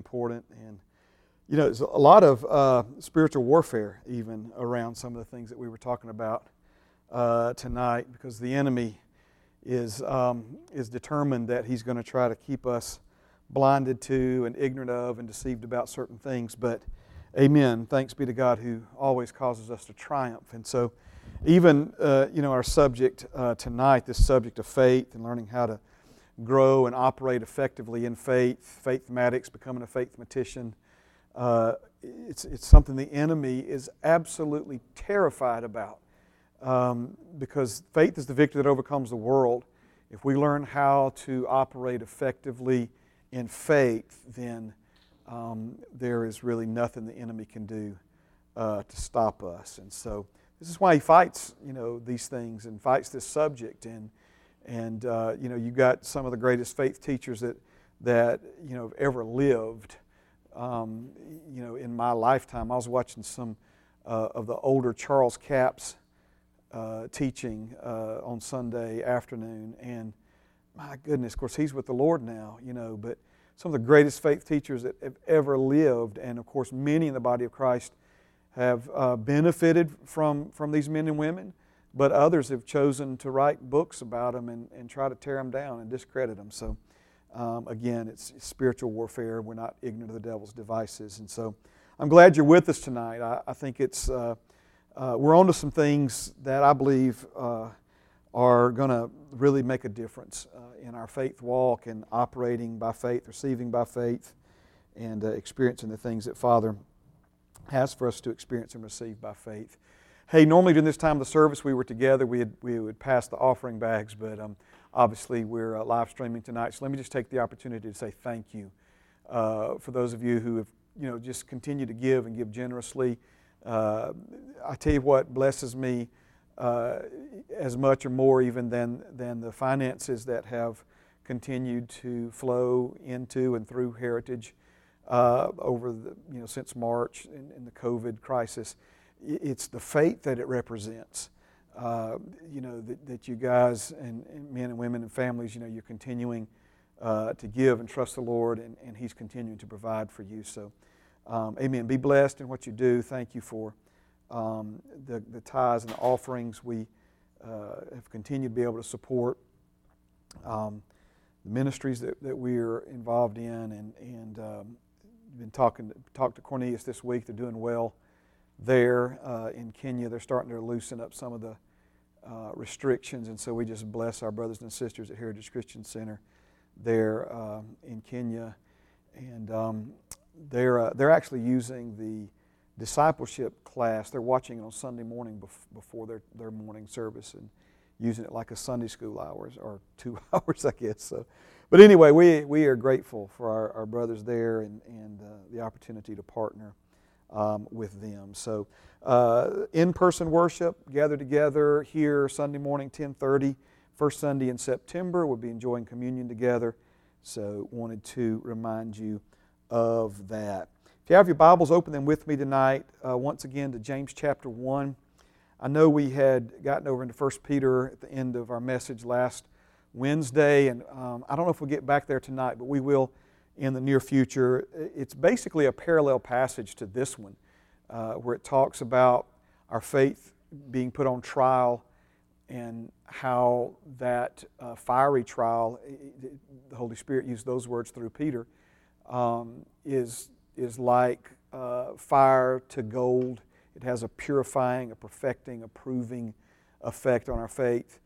important. And, you know, there's a lot of uh, spiritual warfare even around some of the things that we were talking about uh, tonight because the enemy is, um, is determined that he's going to try to keep us blinded to and ignorant of and deceived about certain things. But, amen. Thanks be to God who always causes us to triumph. And so, even, uh, you know, our subject uh, tonight, this subject of faith and learning how to grow and operate effectively in faith, faithmatics, becoming a faithmatician. Uh, it's, it's something the enemy is absolutely terrified about um, because faith is the victory that overcomes the world. If we learn how to operate effectively in faith, then um, there is really nothing the enemy can do uh, to stop us. And so this is why he fights, you know, these things and fights this subject. And and uh, you know, you got some of the greatest faith teachers that that you know have ever lived. Um, you know, in my lifetime, I was watching some uh, of the older Charles Capps uh, teaching uh, on Sunday afternoon, and my goodness, of course, he's with the Lord now. You know, but some of the greatest faith teachers that have ever lived, and of course, many in the body of Christ have uh, benefited from from these men and women. But others have chosen to write books about them and, and try to tear them down and discredit them. So, um, again, it's spiritual warfare. We're not ignorant of the devil's devices. And so, I'm glad you're with us tonight. I, I think it's, uh, uh, we're on to some things that I believe uh, are going to really make a difference uh, in our faith walk and operating by faith, receiving by faith, and uh, experiencing the things that Father has for us to experience and receive by faith. Hey, normally during this time of the service we were together, we, had, we would pass the offering bags, but um, obviously we're uh, live streaming tonight. So let me just take the opportunity to say thank you uh, for those of you who have, you know, just continued to give and give generously. Uh, I tell you what blesses me uh, as much or more even than, than the finances that have continued to flow into and through Heritage uh, over the, you know, since March in, in the COVID crisis it's the faith that it represents. Uh, you know, that, that you guys and, and, men and women and families, you know, you're continuing uh, to give and trust the Lord, and, and He's continuing to provide for you. So, um, amen. Be blessed in what you do. Thank you for um, the, the tithes and the offerings. We uh, have continued to be able to support um, the ministries that, that we are involved in, and, and um, been talking talked to Cornelius this week. They're doing well there uh, in Kenya. They're starting to loosen up some of the uh, restrictions, and so we just bless our brothers and sisters at Heritage Christian Center there uh, in Kenya. And um, they're, uh, they're actually using the discipleship class. They're watching it on Sunday morning bef- before their, their morning service and using it like a Sunday school hours or two hours, I guess. So, but anyway, we, we are grateful for our, our brothers there and, and uh, the opportunity to partner um, with them. So, uh, in-person worship, gather together here Sunday morning, 10:30. First Sunday in September, we'll be enjoying communion together. So, wanted to remind you of that. If you have your Bibles, open them with me tonight. Uh, once again to James chapter one. I know we had gotten over into 1 Peter at the end of our message last Wednesday, and um, I don't know if we'll get back there tonight, but we will in the near future. It's basically a parallel passage to this one, uh, where it talks about our faith being put on trial and how that uh, fiery trial, the Holy Spirit used those words through Peter, um, is, is like uh, fire to gold. It has a purifying, a perfecting, a proving effect on our faith.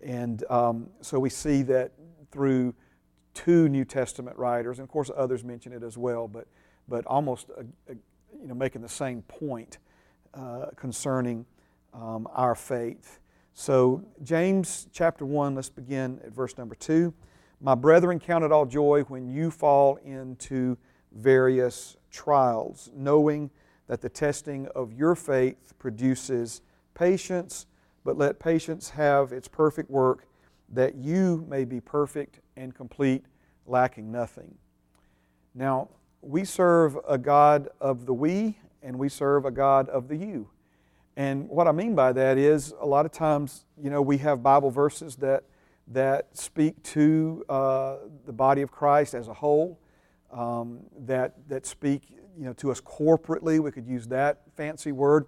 And um, so we see that through two New Testament writers, and of course others mention it as well, but, but almost a, a, you know, making the same point uh, concerning um, our faith. So, James chapter 1, let's begin at verse number 2. My brethren, count it all joy when you fall into various trials, knowing that the testing of your faith produces patience, but let patience have its perfect work, that you may be perfect and complete, lacking nothing. Now, we serve a God of the we and we serve a God of the you. And what I mean by that is a lot of times, you know, we have Bible verses that, that speak to uh, the body of Christ as a whole. um, that, that speak you know, to us corporately. We could use that fancy word.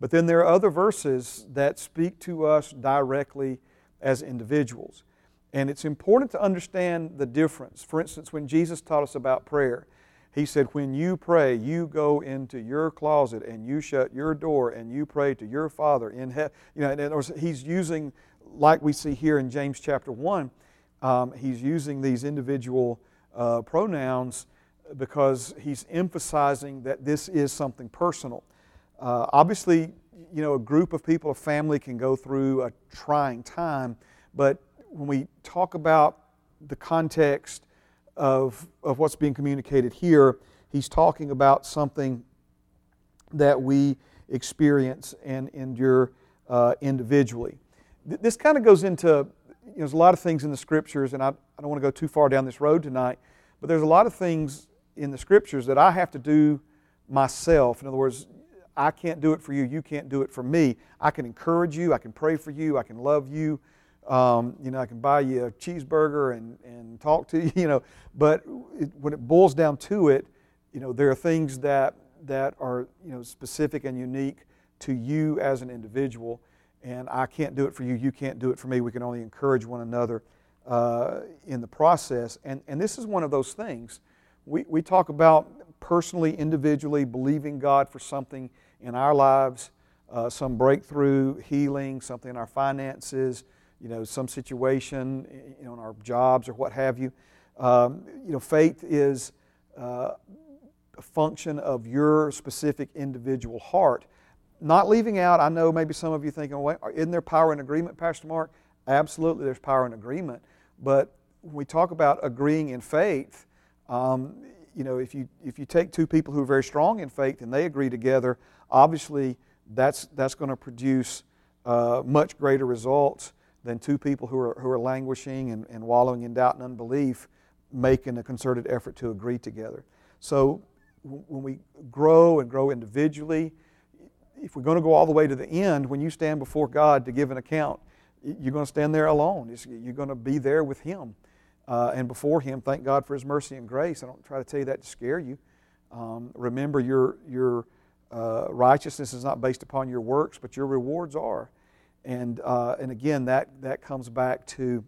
But then there are other verses that speak to us directly as individuals. And it's important to understand the difference. For instance, when Jesus taught us about prayer, he said, When you pray, you go into your closet and you shut your door and you pray to your Father in heaven. You know, he's using, like we see here in James chapter 1, um, he's using these individual uh, pronouns because he's emphasizing that this is something personal. Uh, obviously, you know, a group of people, a family can go through a trying time, but when we talk about the context of, of what's being communicated here, he's talking about something that we experience and endure uh, individually. Th- this kind of goes into, you know, there's a lot of things in the scriptures, and I, I don't want to go too far down this road tonight, but there's a lot of things in the scriptures that I have to do myself. In other words, I can't do it for you, you can't do it for me. I can encourage you, I can pray for you, I can love you. Um, you know, I can buy you a cheeseburger and, and talk to you, you know, but it, when it boils down to it, you know, there are things that, that are, you know, specific and unique to you as an individual, and I can't do it for you, you can't do it for me. We can only encourage one another uh, in the process. And, and this is one of those things. We, we talk about personally, individually, believing God for something in our lives, uh, some breakthrough, healing, something in our finances, you know, some situation, you know, in our jobs or what have you. Um, you know, faith is uh, a function of your specific individual heart. Not leaving out, I know maybe some of you thinking, well, isn't there power in agreement, Pastor Mark? Absolutely, there's power in agreement. But when we talk about agreeing in faith, um, you know, if you, if you take two people who are very strong in faith and they agree together, obviously that's, that's going to produce uh, much greater results than two people who are, who are languishing and, and wallowing in doubt and unbelief making a concerted effort to agree together. So when we grow and grow individually, if we're going to go all the way to the end, when you stand before God to give an account, you're going to stand there alone. You're going to be there with Him uh, and before Him. Thank God for His mercy and grace. I don't try to tell you that to scare you. Um, remember, your, your uh, righteousness is not based upon your works, but your rewards are. And, uh, and again, that, that comes back to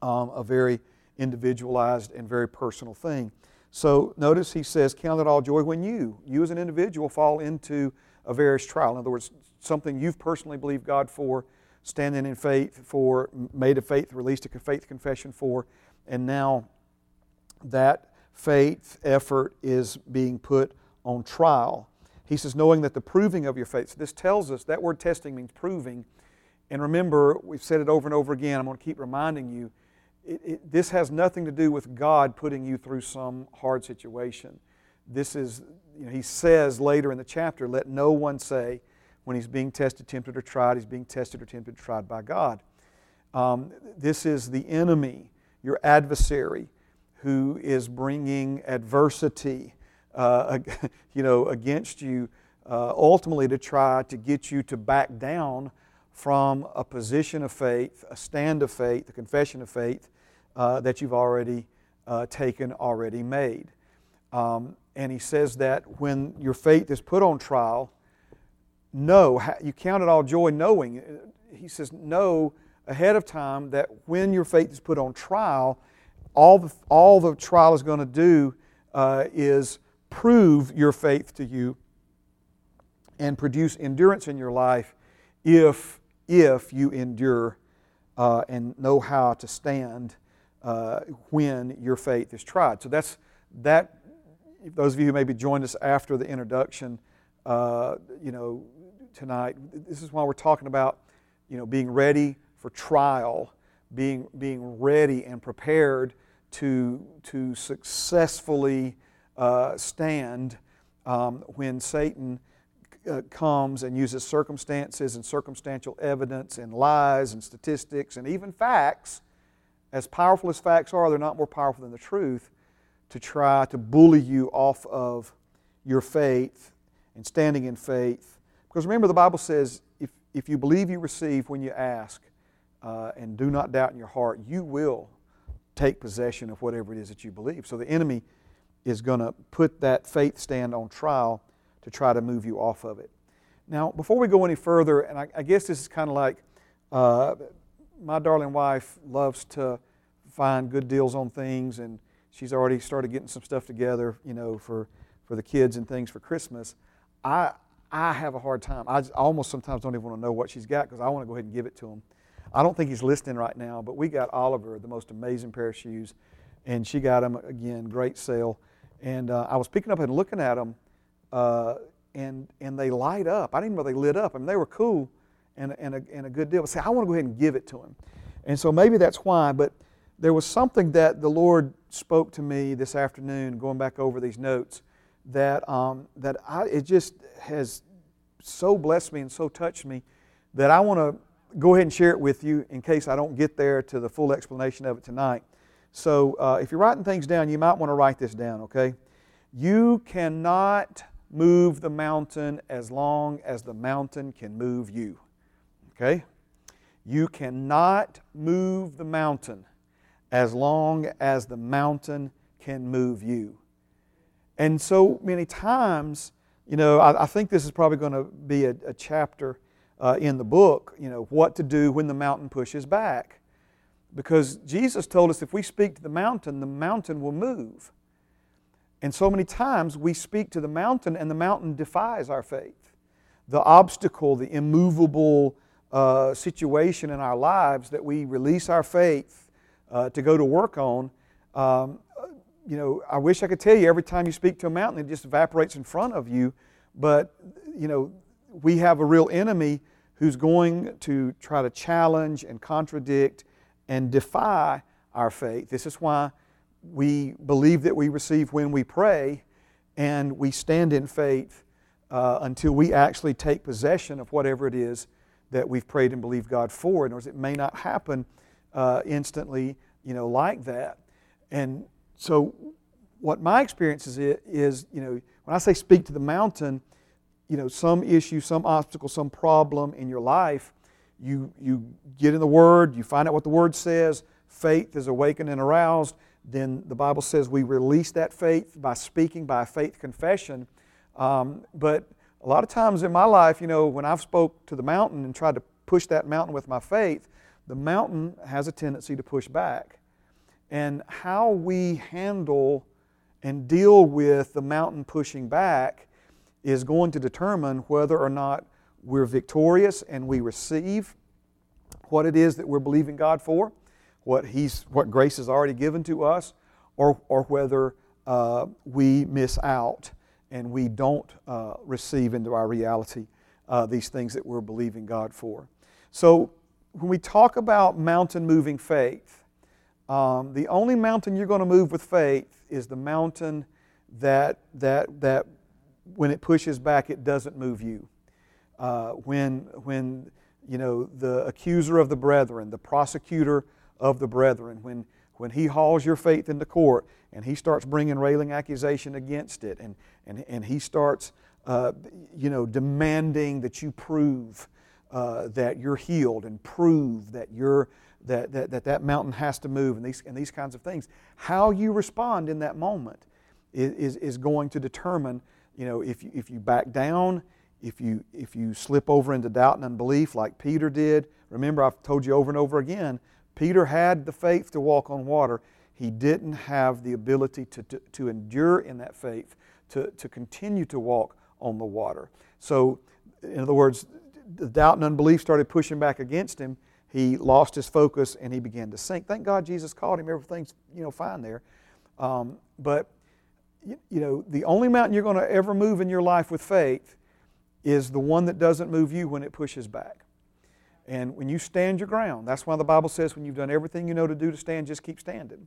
um, a very individualized and very personal thing. So notice he says, Count it all joy when you, you as an individual, fall into a various trial. In other words, something you've personally believed God for, standing in faith for, made a faith, released a faith confession for, and now that faith effort is being put on trial he says, knowing that the proving of your faith. So this tells us that word testing means proving. And remember, we've said it over and over again. I'm going to keep reminding you. It, it, this has nothing to do with God putting you through some hard situation. This is, you know, he says later in the chapter, let no one say when he's being tested, tempted, or tried, he's being tested or tempted, tried by God. Um, this is the enemy, your adversary, who is bringing adversity uh, you know, against you, uh, ultimately to try to get you to back down from a position of faith, a stand of faith, a confession of faith uh, that you've already uh, taken, already made. Um, and he says that when your faith is put on trial, know, you count it all joy knowing. He says, know ahead of time that when your faith is put on trial, all the, all the trial is going to do uh, is prove your faith to you and produce endurance in your life if, if you endure uh, and know how to stand uh, when your faith is tried. So that's that. Those of you who maybe joined us after the introduction, uh, you know, tonight, this is why we're talking about, you know, being ready for trial, being being ready and prepared to to successfully uh, stand um, when Satan uh, comes and uses circumstances and circumstantial evidence and lies and statistics and even facts, as powerful as facts are, they're not more powerful than the truth, to try to bully you off of your faith and standing in faith. Because remember, the Bible says if, if you believe you receive when you ask uh, and do not doubt in your heart, you will take possession of whatever it is that you believe. So the enemy is going to put that faith stand on trial to try to move you off of it. Now, before we go any further, and I, I guess this is kind of like uh, my darling wife loves to find good deals on things, and she's already started getting some stuff together, you know, for, for the kids and things for Christmas. I, I have a hard time. I, almost sometimes don't even want to know what she's got because I want to go ahead and give it to him. I don't think he's listening right now, but we got Oliver the most amazing pair of shoes, and she got them again, great sale. And uh, I was picking up and looking at them, uh, and and they light up. I didn't know they lit up. I mean, they were cool, and and a, and a good deal. But say, I want to go ahead and give it to him, and so maybe that's why. But there was something that the Lord spoke to me this afternoon, going back over these notes, that um, that I it just has so blessed me and so touched me that I want to go ahead and share it with you in case I don't get there to the full explanation of it tonight. So uh, if you're writing things down, you might want to write this down, okay? You cannot move the mountain as long as the mountain can move you, okay? You cannot move the mountain as long as the mountain can move you. And so many times, you know, I, I think this is probably going to be a, a chapter uh, in the book, you know, what to do when the mountain pushes back. Because Jesus told us if we speak to the mountain, the mountain will move. And so many times we speak to the mountain and the mountain defies our faith. The obstacle, the immovable uh, situation in our lives that we release our faith uh, to go to work on, um, you know, I wish I could tell you every time you speak to a mountain, it just evaporates in front of you. But, you know, we have a real enemy who's going to try to challenge and contradict and defy our faith. This is why we believe that we receive when we pray, and we stand in faith uh, until we actually take possession of whatever it is that we've prayed and believed God for. In other words, it may not happen uh, instantly, you know, like that. And so, what my experience is, is, you know, when I say speak to the mountain, you know, some issue, some obstacle, some problem in your life, you, you get in the Word, you find out what the Word says, faith is awakened and aroused, then the Bible says we release that faith by speaking, by faith confession. Um, but a lot of times in my life, you know, when I've spoke to the mountain and tried to push that mountain with my faith, the mountain has a tendency to push back. And how we handle and deal with the mountain pushing back is going to determine whether or not we're victorious and we receive what it is that we're believing God for, what, he's, what grace has already given to us, or, or whether uh, we miss out and we don't uh, receive into our reality uh, these things that we're believing God for. So, when we talk about mountain moving faith, um, the only mountain you're going to move with faith is the mountain that, that, that when it pushes back, it doesn't move you. Uh, when, when you know, the accuser of the brethren, the prosecutor of the brethren, when, when he hauls your faith into court and he starts bringing railing accusation against it and, and, and he starts, uh, you know, demanding that you prove uh, that you're healed and prove that you're, that, that, that that mountain has to move and these, and these kinds of things. How you respond in that moment is, is going to determine you know, if you, if you back down, if you, if you slip over into doubt and unbelief like Peter did, remember I've told you over and over again, Peter had the faith to walk on water. He didn't have the ability to, to, to endure in that faith, to, to continue to walk on the water. So, in other words, the doubt and unbelief started pushing back against him. He lost his focus and he began to sink. Thank God Jesus called him. Everything's you know fine there. Um, but you, know, the only mountain you're going to ever move in your life with faith is the one that doesn't move you when it pushes back. And when you stand your ground, that's why the Bible says when you've done everything you know to do to stand, just keep standing.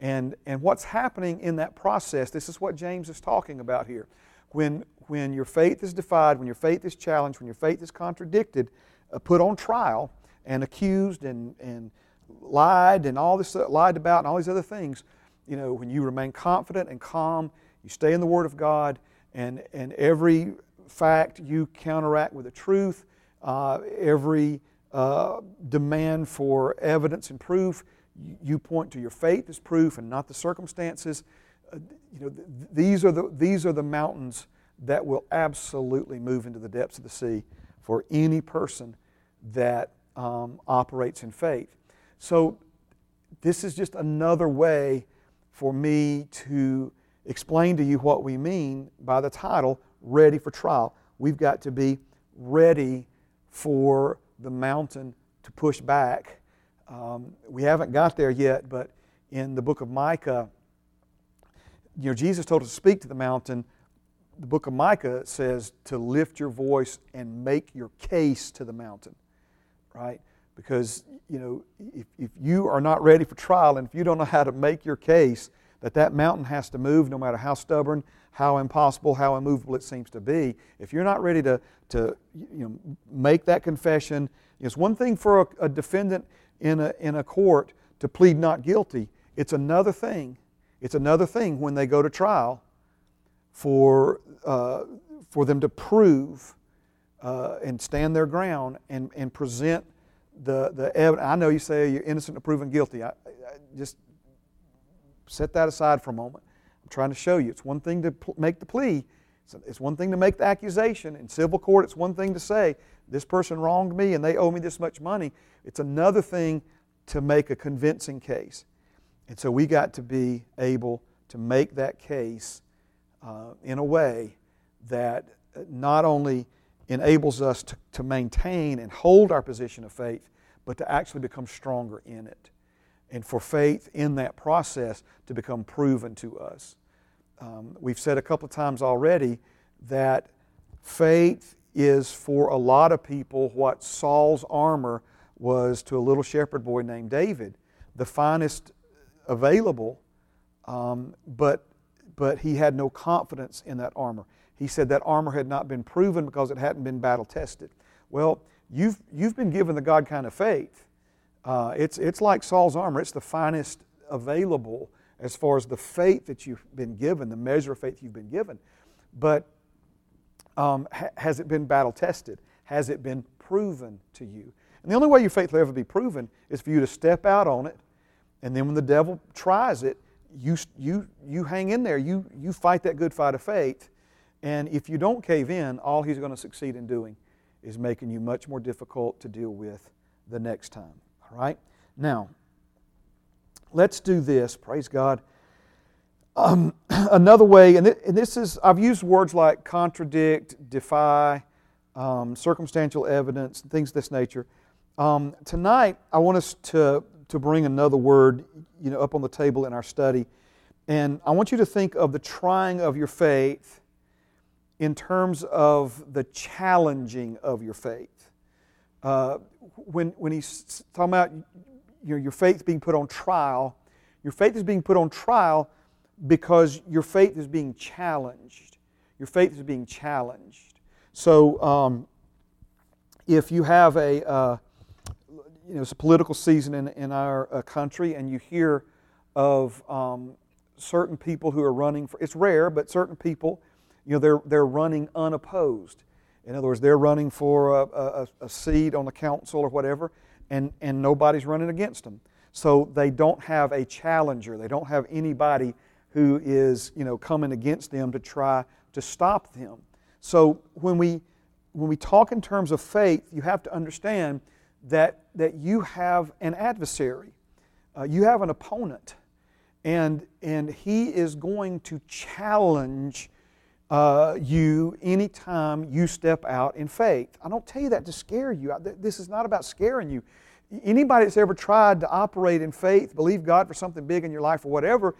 And, and what's happening in that process, this is what James is talking about here. When, when your faith is defied, when your faith is challenged, when your faith is contradicted, uh, put on trial, and accused and, and lied and all this, uh, lied about and all these other things, you know, when you remain confident and calm, you stay in the Word of God, and, and every fact you counteract with the truth, uh, every uh, demand for evidence and proof, you, point to your faith as proof and not the circumstances. uh, you know, th- these, are the, these are the mountains that will absolutely move into the depths of the sea for any person that um, operates in faith. So, this is just another way for me to explain to you what we mean by the title, Ready for Trial. We've got to be ready for the mountain to push back. Um, we haven't got there yet, but in the book of Micah, you know, Jesus told us to speak to the mountain. The book of Micah says to lift your voice and make your case to the mountain, right? Because, you know, if, if you are not ready for trial and if you don't know how to make your case that that mountain has to move no matter how stubborn, how impossible, how immovable it seems to be, if you're not ready to, to you know, make that confession, it's one thing for a, a defendant in a, in a court to plead not guilty. It's another thing it's another thing when they go to trial for, uh, for them to prove uh, and stand their ground and, and present the, the evidence. I know you say you're innocent or proven guilty. I, I just set that aside for a moment. I'm trying to show you. It's one thing to pl- make the plea, it's, it's one thing to make the accusation. In civil court, it's one thing to say, this person wronged me and they owe me this much money. It's another thing to make a convincing case. And so we got to be able to make that case uh, in a way that not only enables us to, to maintain and hold our position of faith, but to actually become stronger in it. And for faith in that process to become proven to us. Um, we've said a couple of times already that faith is for a lot of people what Saul's armor was to a little shepherd boy named David. The finest available, um, but, but he had no confidence in that armor. He said that armor had not been proven because it hadn't been battle tested. Well, you've, you've been given the God kind of faith. Uh, it's, it's like Saul's armor, it's the finest available as far as the faith that you've been given, the measure of faith you've been given. But um, ha- has it been battle tested? Has it been proven to you? And the only way your faith will ever be proven is for you to step out on it and then when the devil tries it, you, you, you hang in there. You, you fight that good fight of faith. And if you don't cave in, all he's going to succeed in doing is making you much more difficult to deal with the next time. All right? Now, let's do this. Praise God. Um, another way, and, and, this is, I've used words like contradict, defy, um, circumstantial evidence, things of this nature. Um, tonight, I want us to to bring another word you know, up on the table in our study. And I want you to think of the trying of your faith in terms of the challenging of your faith. Uh, when, when he's talking about you know, your faith is being put on trial, your faith is being put on trial because your faith is being challenged. Your faith is being challenged. So, um, if you have a, uh, you know, it's a political season in, in our uh, country, and you hear of um, certain people who are running for, it's rare, but certain people, you know, they're, they're running unopposed. In other words, they're running for a, a, a seat on the council or whatever, and, and nobody's running against them. So they don't have a challenger. They don't have anybody who is, you know, coming against them to try to stop them. So when we, when we talk in terms of faith, you have to understand that, that you have an adversary, uh, you have an opponent, and, and he is going to challenge uh, you anytime you step out in faith. I don't tell you that to scare you. This is not about scaring you. Anybody that's ever tried to operate in faith, believe God for something big in your life or whatever,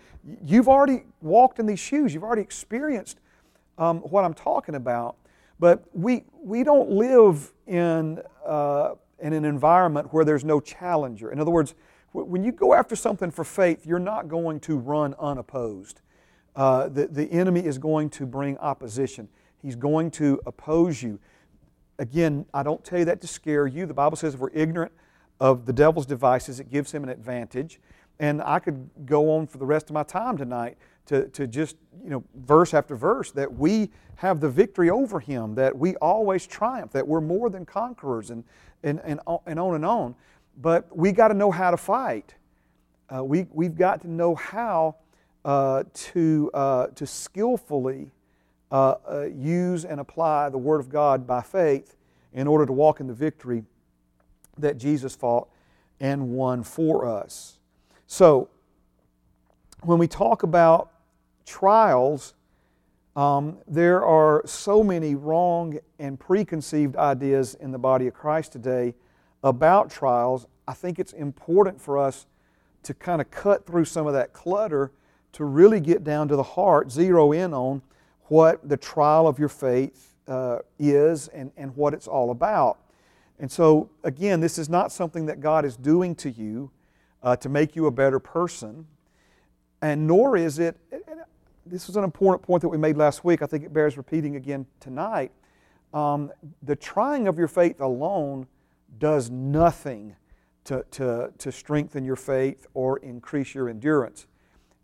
you've already walked in these shoes. You've already experienced um, what I'm talking about. But we, we don't live in uh, in an environment where there's no challenger. In other words, when you go after something for faith, you're not going to run unopposed. Uh, the, the enemy is going to bring opposition, he's going to oppose you. Again, I don't tell you that to scare you. The Bible says if we're ignorant of the devil's devices, it gives him an advantage. And I could go on for the rest of my time tonight to, to just, you know, verse after verse, that we have the victory over him, that we always triumph, that we're more than conquerors, and, and, and, and on and on. But we got to know how to fight. Uh, we, we've got to know how uh, to, uh, to skillfully uh, uh, use and apply the Word of God by faith in order to walk in the victory that Jesus fought and won for us. So, when we talk about trials, um, there are so many wrong and preconceived ideas in the body of Christ today about trials. I think it's important for us to kind of cut through some of that clutter to really get down to the heart, zero in on what the trial of your faith uh, is and, and what it's all about. And so, again, this is not something that God is doing to you uh, to make you a better person, and nor is it, this was an important point that we made last week. I think it bears repeating again tonight. Um, the trying of your faith alone does nothing to, to, to strengthen your faith or increase your endurance.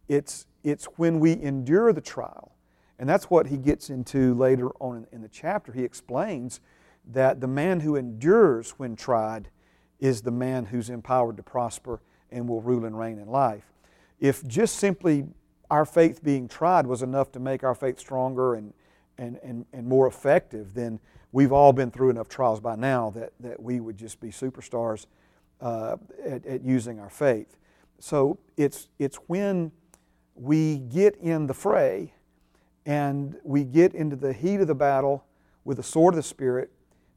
It's, it's when we endure the trial, and that's what he gets into later on in, the chapter. He explains that the man who endures when tried is the man who's empowered to prosper and will rule and reign in life. If just simply our faith being tried was enough to make our faith stronger and, and, and, and more effective, then we've all been through enough trials by now that, that we would just be superstars uh, at, at using our faith. So it's, it's when we get in the fray and we get into the heat of the battle with the sword of the Spirit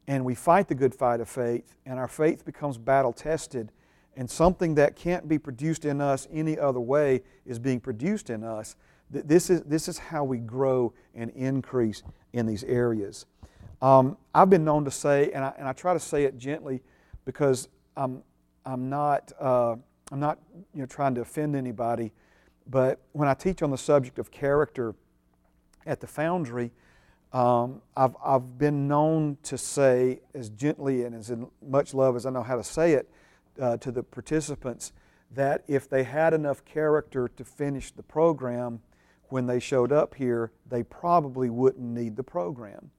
and we fight the good fight of faith and our faith becomes battle tested and something that can't be produced in us any other way is being produced in us. This is, this is how we grow and increase in these areas. Um, I've been known to say, and I, and I try to say it gently because I'm, I'm not, uh, I'm not you know, trying to offend anybody, but when I teach on the subject of character at the foundry, um, I've, I've been known to say, as gently and as much love as I know how to say it, uh, to the participants, that if they had enough character to finish the program when they showed up here, they probably wouldn't need the program.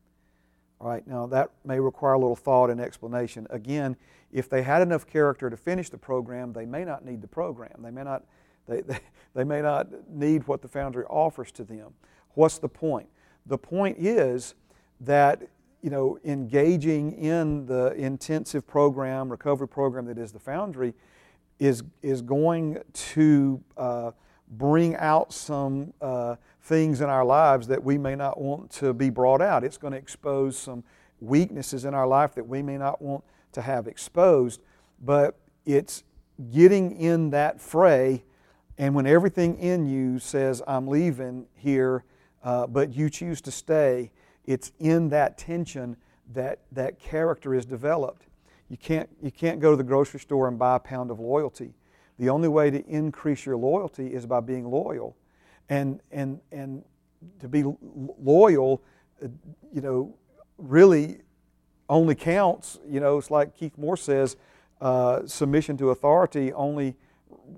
All right, now that may require a little thought and explanation. Again, if they had enough character to finish the program, they may not need the program. They may not, they, they, they may not need what the Foundry offers to them. What's the point? The point is that you know, engaging in the intensive program, recovery program that is the Foundry, is, is going to uh, bring out some uh, things in our lives that we may not want to be brought out. It's going to expose some weaknesses in our life that we may not want to have exposed, but it's getting in that fray, and when everything in you says, I'm leaving here, uh, but you choose to stay, it's in that tension that that character is developed. You can't, you can't go to the grocery store and buy a pound of loyalty. The only way to increase your loyalty is by being loyal. And, and, and to be loyal, uh, you know, really only counts, you know, it's like Keith Moore says, uh, submission to authority only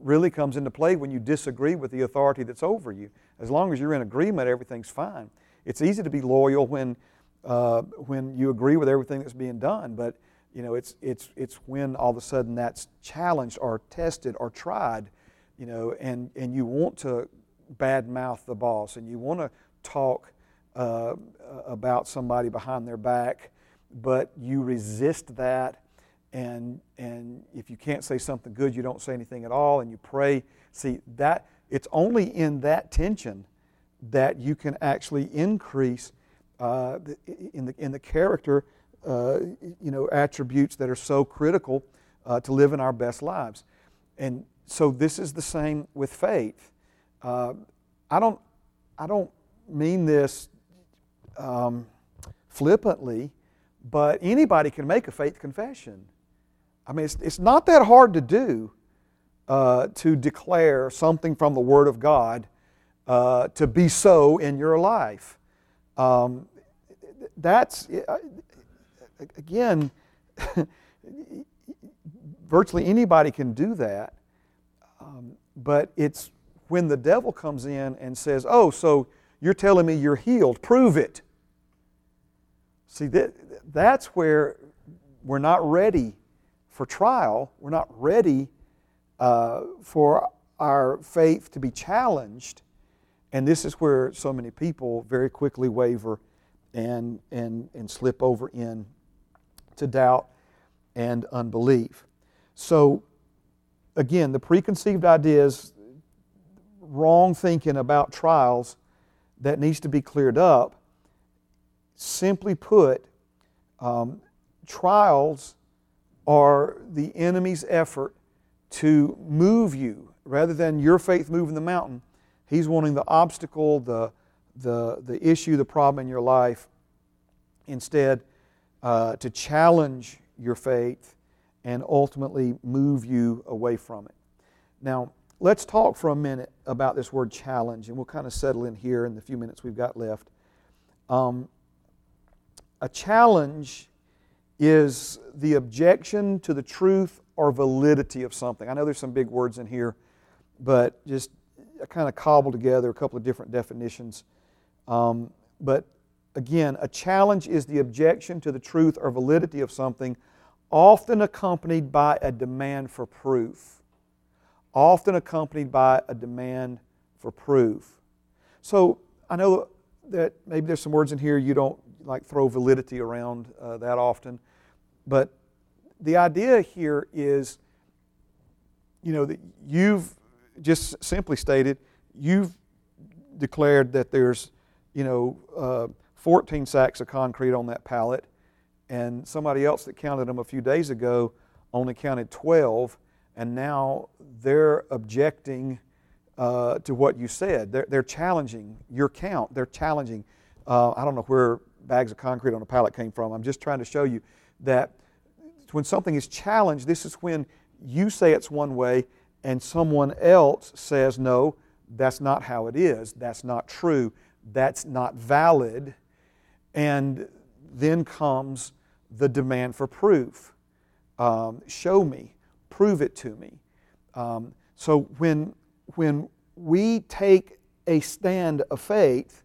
really comes into play when you disagree with the authority that's over you. As long as you're in agreement, everything's fine. It's easy to be loyal when, uh, when you agree with everything that's being done, but you know, it's, it's, it's when all of a sudden that's challenged or tested or tried, you know, and, and you want to badmouth the boss and you want to talk uh, about somebody behind their back, but you resist that. And, and if you can't say something good, you don't say anything at all, and you pray. See, that it's only in that tension that you can actually increase uh, in, the, in the character uh, you know, attributes that are so critical uh, to live in our best lives. And so this is the same with faith. Uh, I, don't, I don't mean this um, flippantly, but anybody can make a faith confession. I mean, it's, it's not that hard to do uh, to declare something from the Word of God uh, to be so in your life. Um, that's, uh, again, virtually anybody can do that, um, but it's when the devil comes in and says, Oh, so you're telling me you're healed, prove it. See, that, that's where we're not ready for trial, we're not ready uh, for our faith to be challenged And this is where so many people very quickly waver and, and, and slip over in to doubt and unbelief. So, again, the preconceived ideas, wrong thinking about trials that needs to be cleared up. Simply put, um, trials are the enemy's effort to move you rather than your faith moving the mountain. He's wanting the obstacle, the, the, the issue, the problem in your life, instead uh, to challenge your faith and ultimately move you away from it. Now, let's talk for a minute about this word challenge, and we'll kind of settle in here in the few minutes we've got left. Um, a challenge is the objection to the truth or validity of something. I know there's some big words in here, but just I kind of cobbled together a couple of different definitions. Um, but again, a challenge is the objection to the truth or validity of something, often accompanied by a demand for proof. Often accompanied by a demand for proof. So I know that maybe there's some words in here you don't like throw validity around uh, that often, but the idea here is, you know, that you've just simply stated, you've declared that there's, you know, uh, 14 sacks of concrete on that pallet, and somebody else that counted them a few days ago only counted 12, and now they're objecting uh, to what you said. They're, they're challenging your count. They're challenging. Uh, I don't know where bags of concrete on a pallet came from. I'm just trying to show you that when something is challenged, this is when you say it's one way and someone else says, no, that's not how it is. That's not true. That's not valid. And then comes the demand for proof. Um, show me, prove it to me. Um, so when, when we take a stand of faith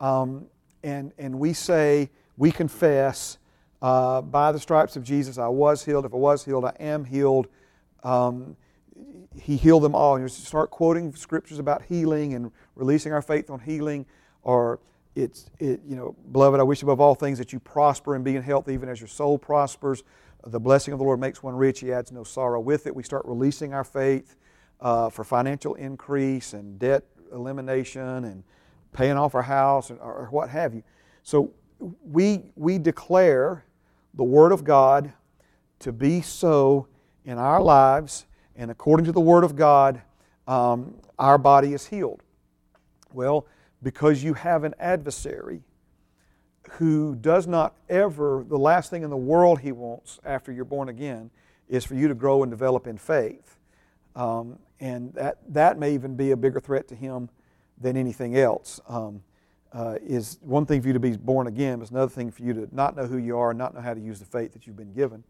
um, and, and we say, we confess, uh, by the stripes of Jesus I was healed. If I was healed, I am healed. Um, he healed them all. And you start quoting scriptures about healing and releasing our faith on healing, or it's, it, you know, beloved, I wish above all things that you prosper and be in health even as your soul prospers. The blessing of the Lord makes one rich, He adds no sorrow with it. We start releasing our faith uh, for financial increase and debt elimination and paying off our house and, or what have you. So we, we declare the Word of God to be so in our lives, and according to the Word of God, um, our body is healed. Well, because you have an adversary who does not ever, the last thing in the world he wants after you're born again is for you to grow and develop in faith. Um, and that, that may even be a bigger threat to him than anything else. Um, uh, is one thing for you to be born again, but it's another thing for you to not know who you are and not know how to use the faith that you've been given.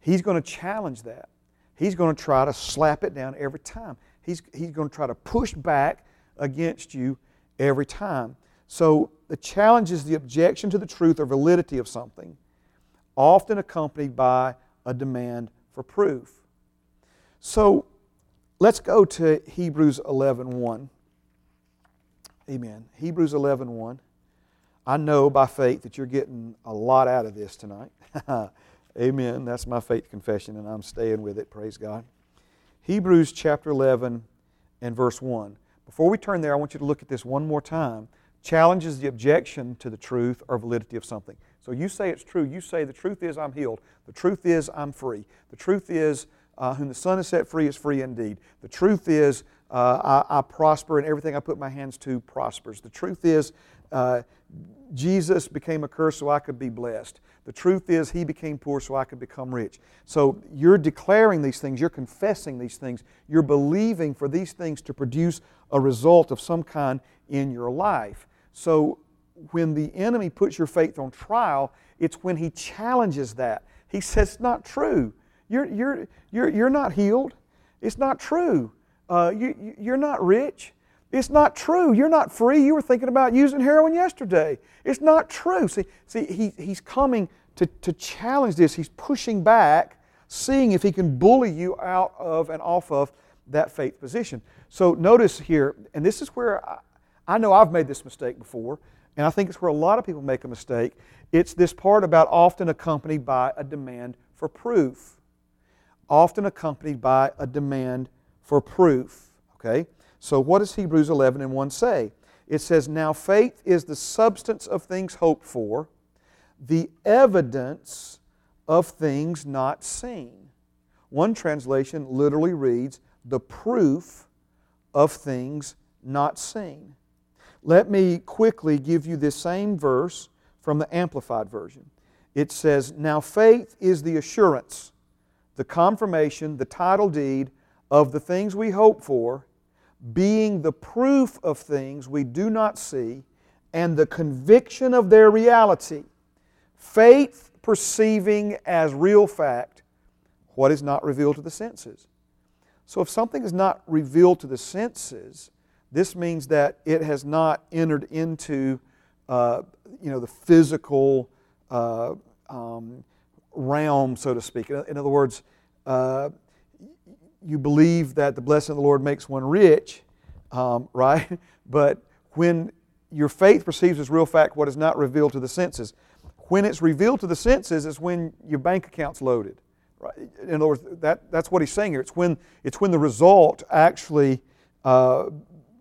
He's going to challenge that. He's going to try to slap it down every time. He's, he's going to try to push back against you every time. So the challenge is the objection to the truth or validity of something, often accompanied by a demand for proof. So let's go to Hebrews 11.1. Amen. Hebrews 11.1. I know by faith that you're getting a lot out of this tonight. Amen. That's my faith confession, and I'm staying with it. Praise God. Hebrews chapter 11 and verse 1. Before we turn there, I want you to look at this one more time. Challenges the objection to the truth or validity of something. So you say it's true. You say the truth is I'm healed. The truth is I'm free. The truth is uh, whom the Son has set free is free indeed. The truth is uh, I, I, prosper and everything I put my hands to prospers. The truth is uh, Jesus became a curse so I could be blessed. The truth is, He became poor so I could become rich. So you're declaring these things, you're confessing these things, you're believing for these things to produce a result of some kind in your life. So when the enemy puts your faith on trial, it's when he challenges that. He says, It's not true. You're, you're, you're, you're not healed. It's not true. Uh, you, you're not rich. It's not true. You're not free. You were thinking about using heroin yesterday. It's not true. See, see he, he's coming to, to challenge this. He's pushing back, seeing if he can bully you out of and off of that faith position. So notice here, and this is where I, I know I've made this mistake before, and I think it's where a lot of people make a mistake. It's this part about often accompanied by a demand for proof. Often accompanied by a demand for proof. Okay? So, what does Hebrews 11 and 1 say? It says, Now faith is the substance of things hoped for, the evidence of things not seen. One translation literally reads, The proof of things not seen. Let me quickly give you this same verse from the Amplified Version. It says, Now faith is the assurance, the confirmation, the title deed of the things we hope for, being the proof of things we do not see, and the conviction of their reality. Faith perceiving as real fact what is not revealed to the senses. So if something is not revealed to the senses, this means that it has not entered into uh, you know, the physical uh, um, realm, so to speak. In other words, uh, you believe that the blessing of the Lord makes one rich, um, right? But when your faith perceives as real fact what is not revealed to the senses, when it's revealed to the senses is when your bank account's loaded. Right? In other words, that, that's what he's saying here. It's when, it's when the result actually uh,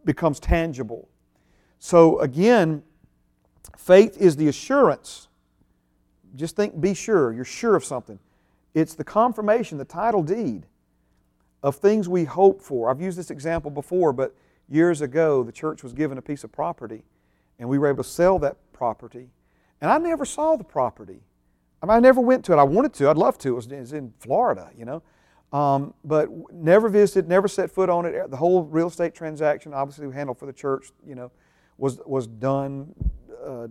becomes tangible. So again, faith is the assurance. Just think, be sure. You're sure of something. It's the confirmation, the title deed of things we hope for. I've used this example before, but years ago, the church was given a piece of property, and we were able to sell that property. And I never saw the property. I mean, I never went to it. I wanted to. I'd love to. It was, it was in Florida, you know. Um, but never visited, never set foot on it. The whole real estate transaction, obviously handled for the church, you know, was was done uh,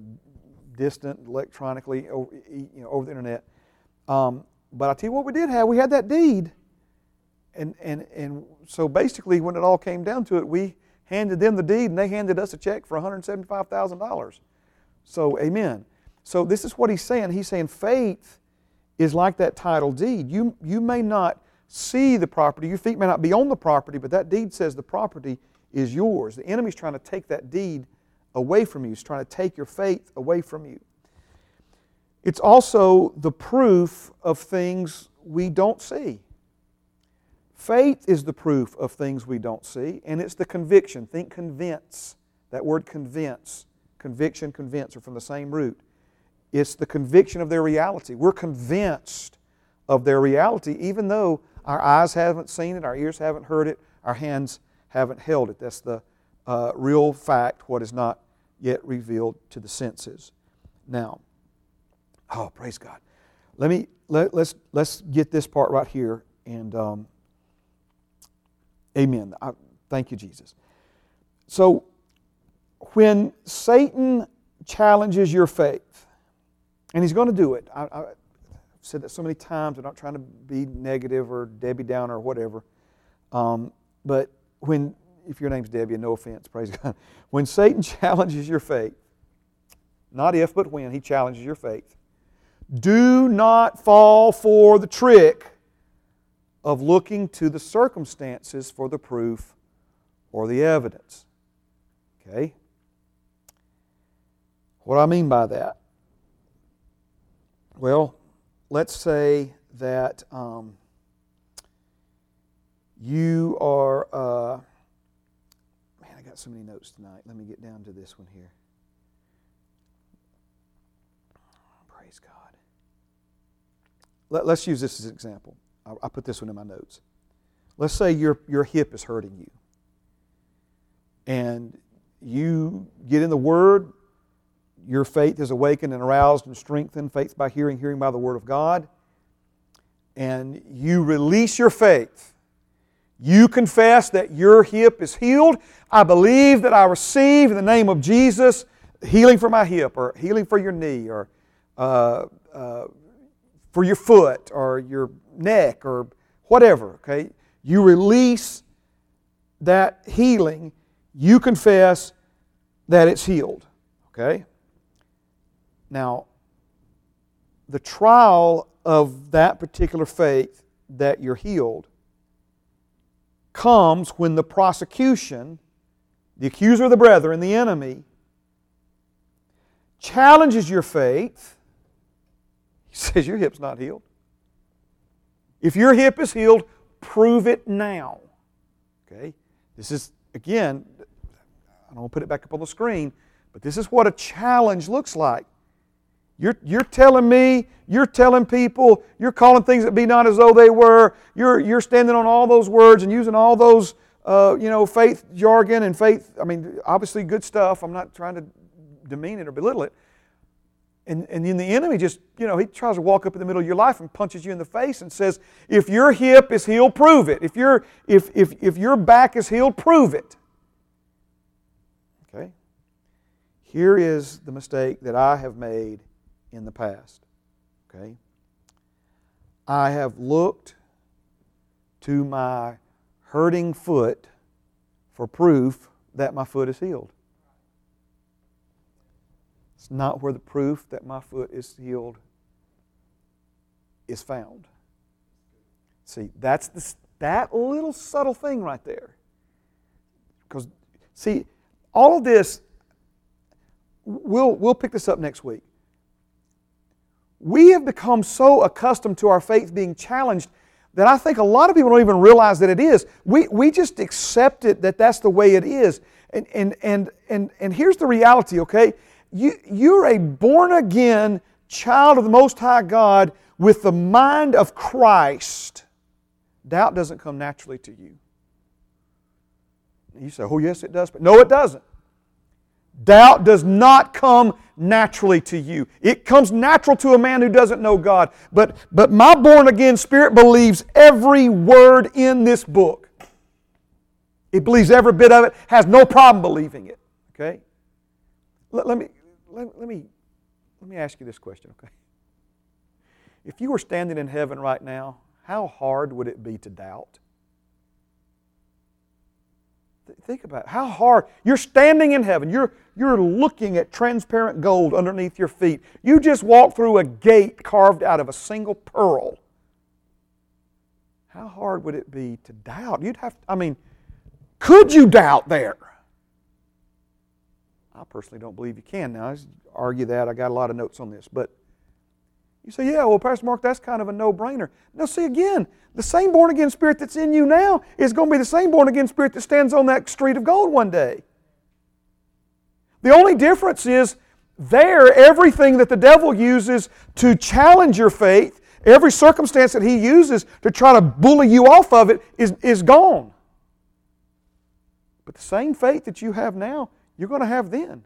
distant electronically, over, you know, over the internet. Um, but I tell you what, we did have. We had that deed, and and and so basically, when it all came down to it, we handed them the deed, and they handed us a check for one hundred seventy-five thousand dollars. So, amen. So this is what he's saying. He's saying faith is like that title deed. You you may not see the property. Your feet may not be on the property, but that deed says the property is yours. The enemy's trying to take that deed away from you. He's trying to take your faith away from you. It's also the proof of things we don't see. Faith is the proof of things we don't see, and it's the conviction. Think convince. That word convince, conviction, convince are from the same root. It's the conviction of their reality. We're convinced of their reality, even though our eyes haven't seen it, our ears haven't heard it, our hands haven't held it. That's the uh, real fact, what is not yet revealed to the senses. Now, oh, praise God. Let me, let, let's, let's get this part right here and um, amen. I, thank you, Jesus. So, when Satan challenges your faith, and he's going to do it, I, I, said that so many times. I'm not trying to be negative or Debbie Downer or whatever. Um, but when, if your name's Debbie, no offense, praise God. When Satan challenges your faith, not if, but when he challenges your faith, do not fall for the trick of looking to the circumstances for the proof or the evidence. Okay? What do I mean by that? Well, let's say that um, you are, uh, man, I got so many notes tonight. Let me get down to this one here. Praise God. Let, us use this as an example. I, put this one in my notes. Let's say your, your hip is hurting you. And you get in the Word, your faith is awakened and aroused and strengthened. Faith by hearing, hearing by the Word of God. And you release your faith. You confess that your hip is healed. I believe that I receive in the name of Jesus healing for my hip, or healing for your knee, or uh, uh, for your foot, or your neck, or whatever. Okay? You release that healing. You confess that it's healed. Okay? Now, the trial of that particular faith that you're healed comes when the prosecution the accuser of the brethren, the enemy, challenges your faith. Says, Your hip's not healed. If your hip is healed, prove it now. Okay? This is, again, I don't want to put it back up on the screen, but this is what a challenge looks like. You're, you're telling me, you're telling people, you're calling things that be not as though they were, you're, you're standing on all those words and using all those, uh, you know, faith jargon and faith, I mean, obviously good stuff. I'm not trying to demean it or belittle it. And, and then the enemy just, you know, he tries to walk up in the middle of your life and punches you in the face and says, if your hip is healed, prove it. If, your if, if, if your back is healed, prove it. Okay? Here is the mistake that I have made in the past. Okay? I have looked to my hurting foot for proof that my foot is healed. It's not where the proof that my foot is healed is found. See, that's the, that little subtle thing right there. Because, see, all of this, we'll, we'll pick this up next week. We have become so accustomed to our faith being challenged that I think a lot of people don't even realize that it is. We, we just accept it that that's the way it is. And, and, and, and, and here's the reality, okay? You, you're a born again child of the Most High God with the mind of Christ. Doubt doesn't come naturally to you. You say, oh, yes, it does. But no, it doesn't. Doubt does not come naturally to you. It comes natural to a man who doesn't know God. But, but my born again spirit believes every word in this book. It believes every bit of it, has no problem believing it. Okay? Let, let me, let, let, me, let me ask you this question, okay? If you were standing in heaven right now, how hard would it be to doubt? Think about it. How hard. You're standing in heaven. You're, you're looking at transparent gold underneath your feet. You just walked through a gate carved out of a single pearl. How hard would it be to doubt? You'd have, I mean, could you doubt there? I personally don't believe you can. Now, I argue that. I got a lot of notes on this. But you say, yeah, well, Pastor Mark, that's kind of a no brainer. Now, see, again, the same born again spirit that's in you now is going to be the same born again spirit that stands on that street of gold one day. The only difference is there, everything that the devil uses to challenge your faith, every circumstance that he uses to try to bully you off of it, is, is gone. But the same faith that you have now you're going to have then.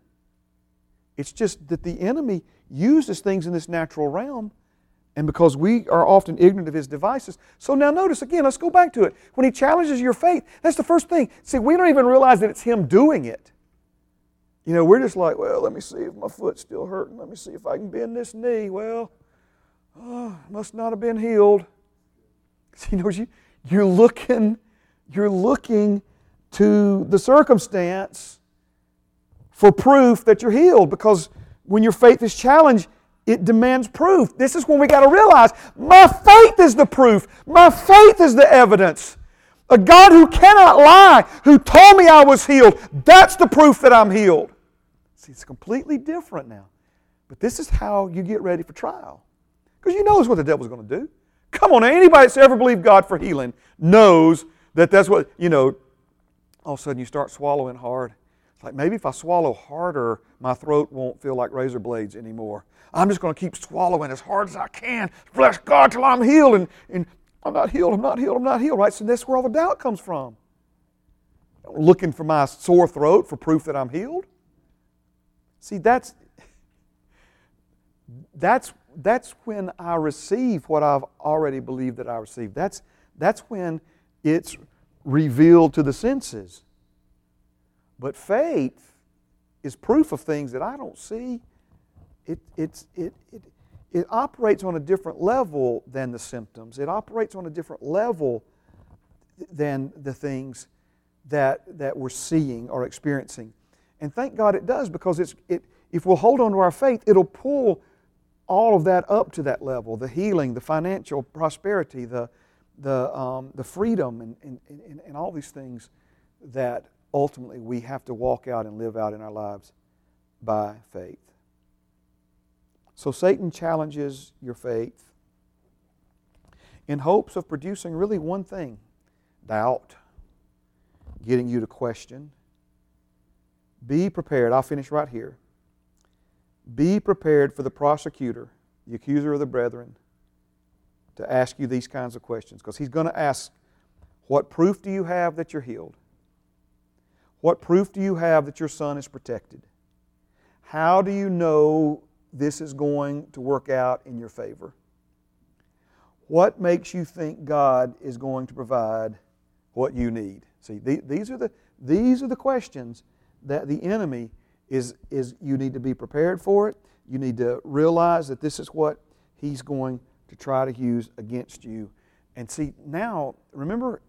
It's just that the enemy uses things in this natural realm, and because we are often ignorant of his devices. So now notice again, let's go back to it. When he challenges your faith, that's the first thing. See, we don't even realize that it's him doing it. You know, we're just like, well, let me see if my foot's still hurting. Let me see if I can bend this knee. Well, oh, must not have been healed. See, you know, you, you're looking, you're looking to the circumstance for proof that you're healed because when your faith is challenged, it demands proof. This is when we got to realize my faith is the proof, my faith is the evidence. A God who cannot lie, who told me I was healed, that's the proof that I'm healed. See, it's completely different now. But this is how you get ready for trial. Because you know what the devil's going to do. Come on, anybody that's ever believed God for healing knows that that's what, you know, all of a sudden you start swallowing hard it's like maybe if I swallow harder, my throat won't feel like razor blades anymore. I'm just going to keep swallowing as hard as I can. Bless God till I'm healed. And, and I'm not healed, I'm not healed, I'm not healed, right? So that's where all the doubt comes from. Looking for my sore throat for proof that I'm healed. See, that's that's that's when I receive what I've already believed that I received. That's that's when it's revealed to the senses. But faith is proof of things that I don't see. It, it's, it, it, it operates on a different level than the symptoms, it operates on a different level than the things that, that we're seeing or experiencing. And thank God it does because it's, it, if we'll hold on to our faith, it'll pull all of that up to that level the healing, the financial prosperity, the, the, um, the freedom, and, and, and, and all these things that ultimately we have to walk out and live out in our lives by faith. So Satan challenges your faith in hopes of producing really one thing doubt, getting you to question. Be prepared. I'll finish right here. Be prepared for the prosecutor, the accuser of the brethren, to ask you these kinds of questions because he's going to ask, What proof do you have that you're healed? What proof do you have that your son is protected? How do you know this is going to work out in your favor? What makes you think God is going to provide what you need? See, these are the, these are the questions that the enemy is, is you need to be prepared for it. You need to realize that this is what he's going to try to use against you. And see, now, remember,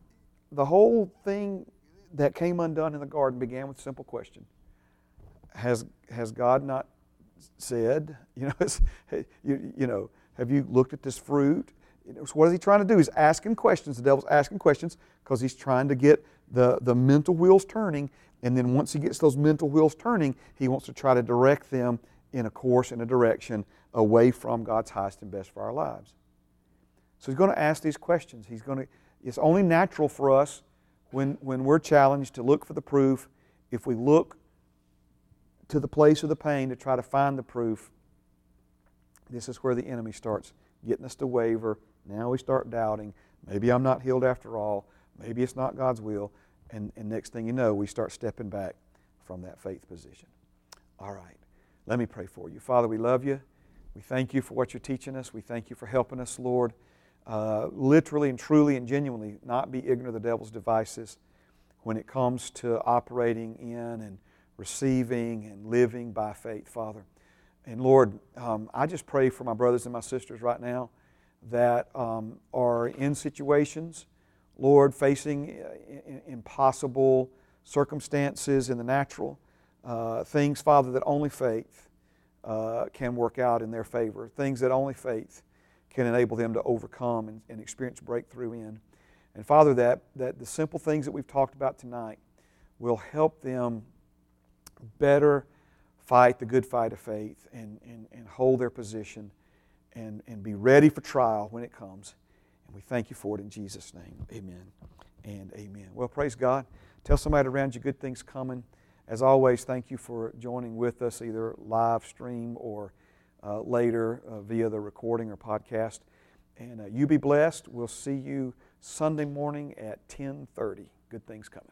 the whole thing that came undone in the garden began with a simple question Has, has God not said, you know, you, you know, have you looked at this fruit? So what is he trying to do? He's asking questions. The devil's asking questions because he's trying to get the, the mental wheels turning. And then once he gets those mental wheels turning, he wants to try to direct them in a course, in a direction away from God's highest and best for our lives. So he's going to ask these questions. He's going to, it's only natural for us when, when we're challenged to look for the proof. If we look to the place of the pain to try to find the proof, this is where the enemy starts getting us to waver. Now we start doubting. Maybe I'm not healed after all. Maybe it's not God's will. And, and next thing you know, we start stepping back from that faith position. All right. Let me pray for you. Father, we love you. We thank you for what you're teaching us. We thank you for helping us, Lord, uh, literally and truly and genuinely not be ignorant of the devil's devices when it comes to operating in and receiving and living by faith, Father. And Lord, um, I just pray for my brothers and my sisters right now that um, are in situations, Lord, facing uh, impossible circumstances in the natural, uh, things, Father, that only faith uh, can work out in their favor, things that only faith can enable them to overcome and, and experience breakthrough in. And Father, that, that the simple things that we've talked about tonight will help them better fight the good fight of faith and, and, and hold their position and, and be ready for trial when it comes. And we thank you for it in Jesus' name. Amen and amen. Well, praise God. Tell somebody around you good things coming. As always, thank you for joining with us, either live stream or uh, later uh, via the recording or podcast. And uh, you be blessed. We'll see you Sunday morning at 10:30. Good things coming.